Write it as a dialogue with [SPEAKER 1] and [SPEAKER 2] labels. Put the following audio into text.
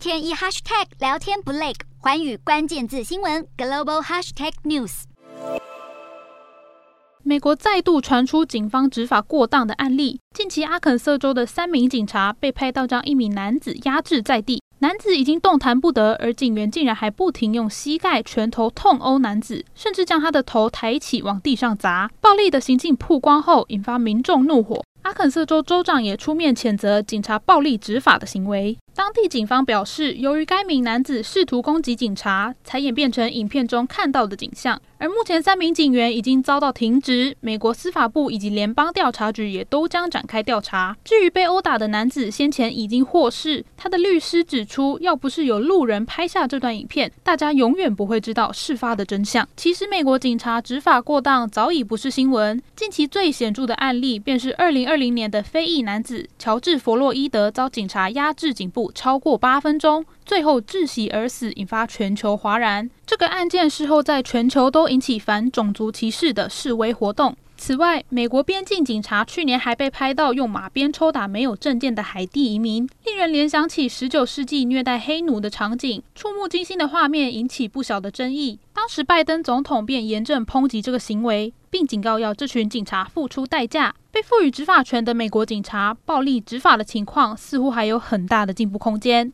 [SPEAKER 1] 天一 hashtag 聊天不累，寰宇关键字新闻 global hashtag news。
[SPEAKER 2] 美国再度传出警方执法过当的案例，近期阿肯色州的三名警察被拍到将一名男子压制在地。男子已经动弹不得，而警员竟然还不停用膝盖、拳头痛殴男子，甚至将他的头抬起往地上砸。暴力的行径曝光后，引发民众怒火。阿肯色州州长也出面谴责警察暴力执法的行为。当地警方表示，由于该名男子试图攻击警察，才演变成影片中看到的景象。而目前三名警员已经遭到停职，美国司法部以及联邦调查局也都将展开调查。至于被殴打的男子，先前已经获释。他的律师指出，要不是有路人拍下这段影片，大家永远不会知道事发的真相。其实，美国警察执法过当早已不是新闻。近期最显著的案例，便是2020年的非裔男子乔治·弗洛伊德遭警察压制颈部超过八分钟，最后窒息而死，引发全球哗然。这个案件事后在全球都引起反种族歧视的示威活动。此外，美国边境警察去年还被拍到用马鞭抽打没有证件的海地移民，令人联想起十九世纪虐待黑奴的场景，触目惊心的画面引起不小的争议。当时拜登总统便严正抨击这个行为，并警告要这群警察付出代价。被赋予执法权的美国警察暴力执法的情况似乎还有很大的进步空间。